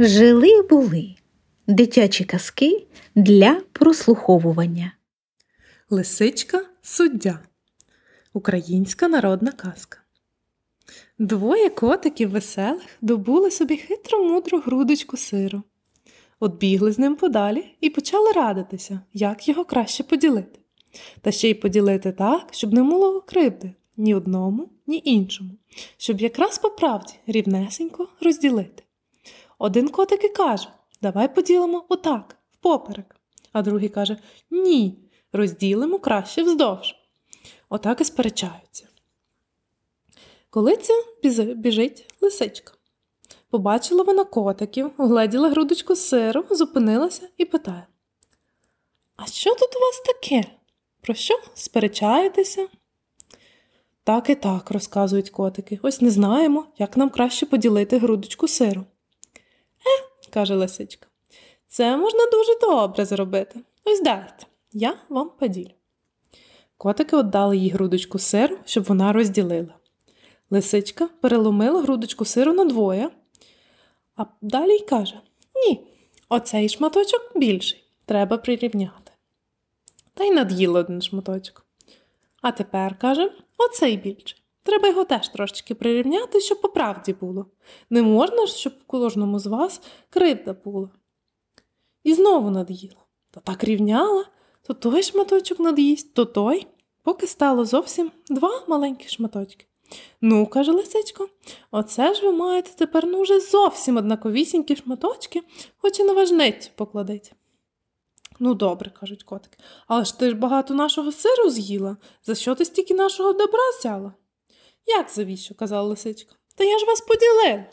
Жили були дитячі казки для прослуховування. Лисичка суддя. Українська народна казка. Двоє котиків веселих добули собі хитро мудру грудочку сиру. От бігли з ним подалі і почали радитися, як його краще поділити. Та ще й поділити так, щоб не було кривди ні одному, ні іншому, щоб якраз по правді рівнесенько розділити. Один котик і каже Давай поділимо отак, впоперек. А другий каже Ні, розділимо краще вздовж. Отак і сперечаються. Коли ця біжить лисичка. Побачила вона котиків, угледіла грудочку сиру, зупинилася і питає А що тут у вас таке? Про що сперечаєтеся? Так і так, розказують котики. Ось не знаємо, як нам краще поділити грудочку сиру. Каже лисичка, це можна дуже добре зробити. Ось дайте, я вам поділю. Котики віддали їй грудочку сиру, щоб вона розділила. Лисичка переломила грудочку сиру на двоє, а далі й каже: Ні, оцей шматочок більший, треба прирівняти. Та й над'їла один шматочок. А тепер, каже, оцей більший. Треба його теж трошечки прирівняти, щоб по правді було. Не можна ж, щоб кожному з вас кривда була. І знову над'їла. Та так рівняла, то той шматочок над'їсть, то той, поки стало зовсім два маленькі шматочки. Ну, каже лисичко, оце ж ви маєте тепер ну вже зовсім однаковісінькі шматочки, хоч і на важницю покладить. Ну, добре, кажуть котики, але ж ти ж багато нашого сиру з'їла. За що ти стільки нашого добра взяла? Як завіщо? казала лисичка. Та я ж вас поділила.